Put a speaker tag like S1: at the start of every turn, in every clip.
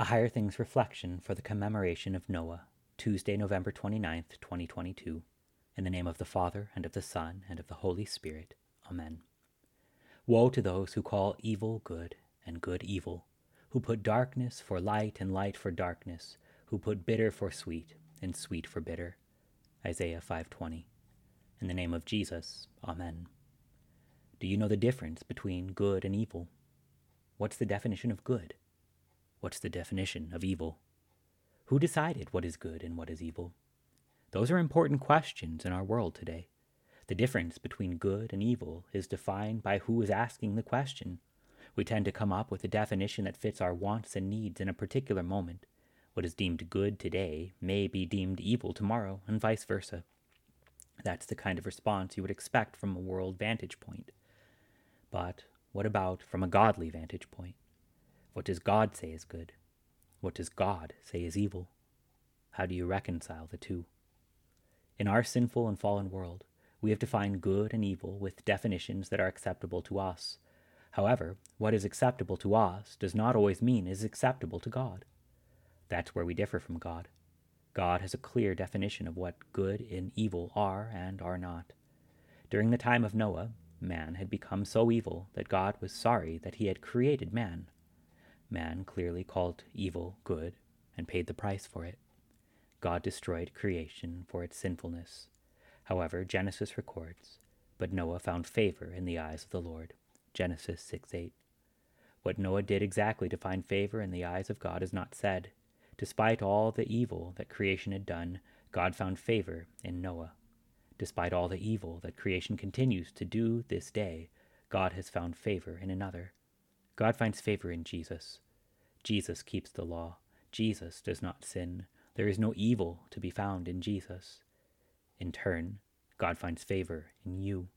S1: A Higher Things Reflection for the Commemoration of Noah, Tuesday, November 29th, 2022. In the name of the Father, and of the Son, and of the Holy Spirit. Amen. Woe to those who call evil good, and good evil, who put darkness for light and light for darkness, who put bitter for sweet, and sweet for bitter. Isaiah 5:20. In the name of Jesus. Amen. Do you know the difference between good and evil? What's the definition of good? What's the definition of evil? Who decided what is good and what is evil? Those are important questions in our world today. The difference between good and evil is defined by who is asking the question. We tend to come up with a definition that fits our wants and needs in a particular moment. What is deemed good today may be deemed evil tomorrow, and vice versa. That's the kind of response you would expect from a world vantage point. But what about from a godly vantage point? What does God say is good? What does God say is evil? How do you reconcile the two? In our sinful and fallen world, we have defined good and evil with definitions that are acceptable to us. However, what is acceptable to us does not always mean is acceptable to God. That's where we differ from God. God has a clear definition of what good and evil are and are not. During the time of Noah, man had become so evil that God was sorry that he had created man. Man clearly called evil good and paid the price for it. God destroyed creation for its sinfulness. However, Genesis records, but Noah found favor in the eyes of the Lord. Genesis 6 8. What Noah did exactly to find favor in the eyes of God is not said. Despite all the evil that creation had done, God found favor in Noah. Despite all the evil that creation continues to do this day, God has found favor in another. God finds favor in Jesus. Jesus keeps the law. Jesus does not sin. There is no evil to be found in Jesus. In turn, God finds favor in you.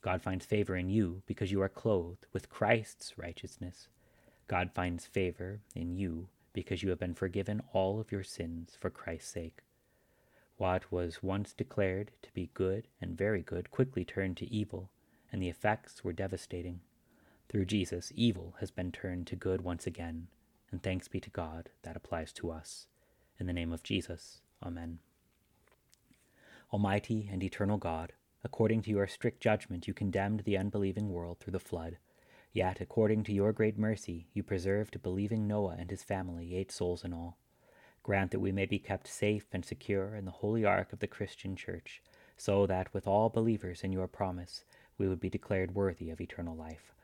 S1: God finds favor in you because you are clothed with Christ's righteousness. God finds favor in you because you have been forgiven all of your sins for Christ's sake. What was once declared to be good and very good quickly turned to evil, and the effects were devastating. Through Jesus, evil has been turned to good once again, and thanks be to God that applies to us. In the name of Jesus, Amen. Almighty and eternal God, according to your strict judgment, you condemned the unbelieving world through the flood. Yet, according to your great mercy, you preserved believing Noah and his family, eight souls in all. Grant that we may be kept safe and secure in the holy ark of the Christian Church, so that with all believers in your promise, we would be declared worthy of eternal life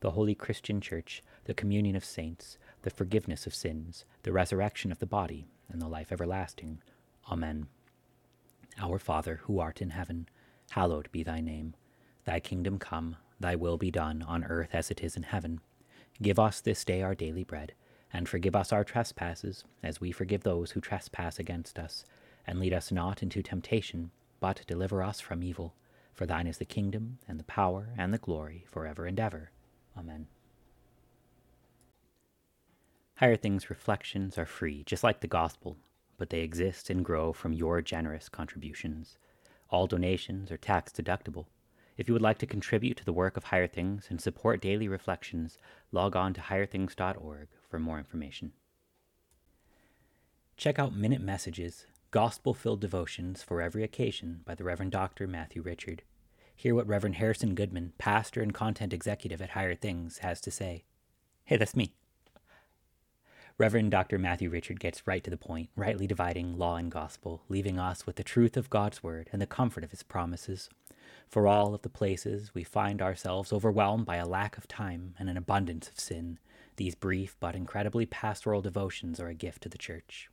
S1: the holy Christian Church, the communion of saints, the forgiveness of sins, the resurrection of the body, and the life everlasting. Amen. Our Father, who art in heaven, hallowed be thy name. Thy kingdom come, thy will be done, on earth as it is in heaven. Give us this day our daily bread, and forgive us our trespasses, as we forgive those who trespass against us. And lead us not into temptation, but deliver us from evil. For thine is the kingdom, and the power, and the glory, for ever and ever. Amen. Higher Things reflections are free, just like the gospel, but they exist and grow from your generous contributions. All donations are tax deductible. If you would like to contribute to the work of Higher Things and support daily reflections, log on to higherthings.org for more information. Check out Minute Messages, gospel filled devotions for every occasion by the Reverend Dr. Matthew Richard. Hear what Reverend Harrison Goodman, pastor and content executive at Higher Things, has to say. Hey, that's me. Reverend Dr. Matthew Richard gets right to the point, rightly dividing law and gospel, leaving us with the truth of God's word and the comfort of his promises. For all of the places we find ourselves overwhelmed by a lack of time and an abundance of sin, these brief but incredibly pastoral devotions are a gift to the church.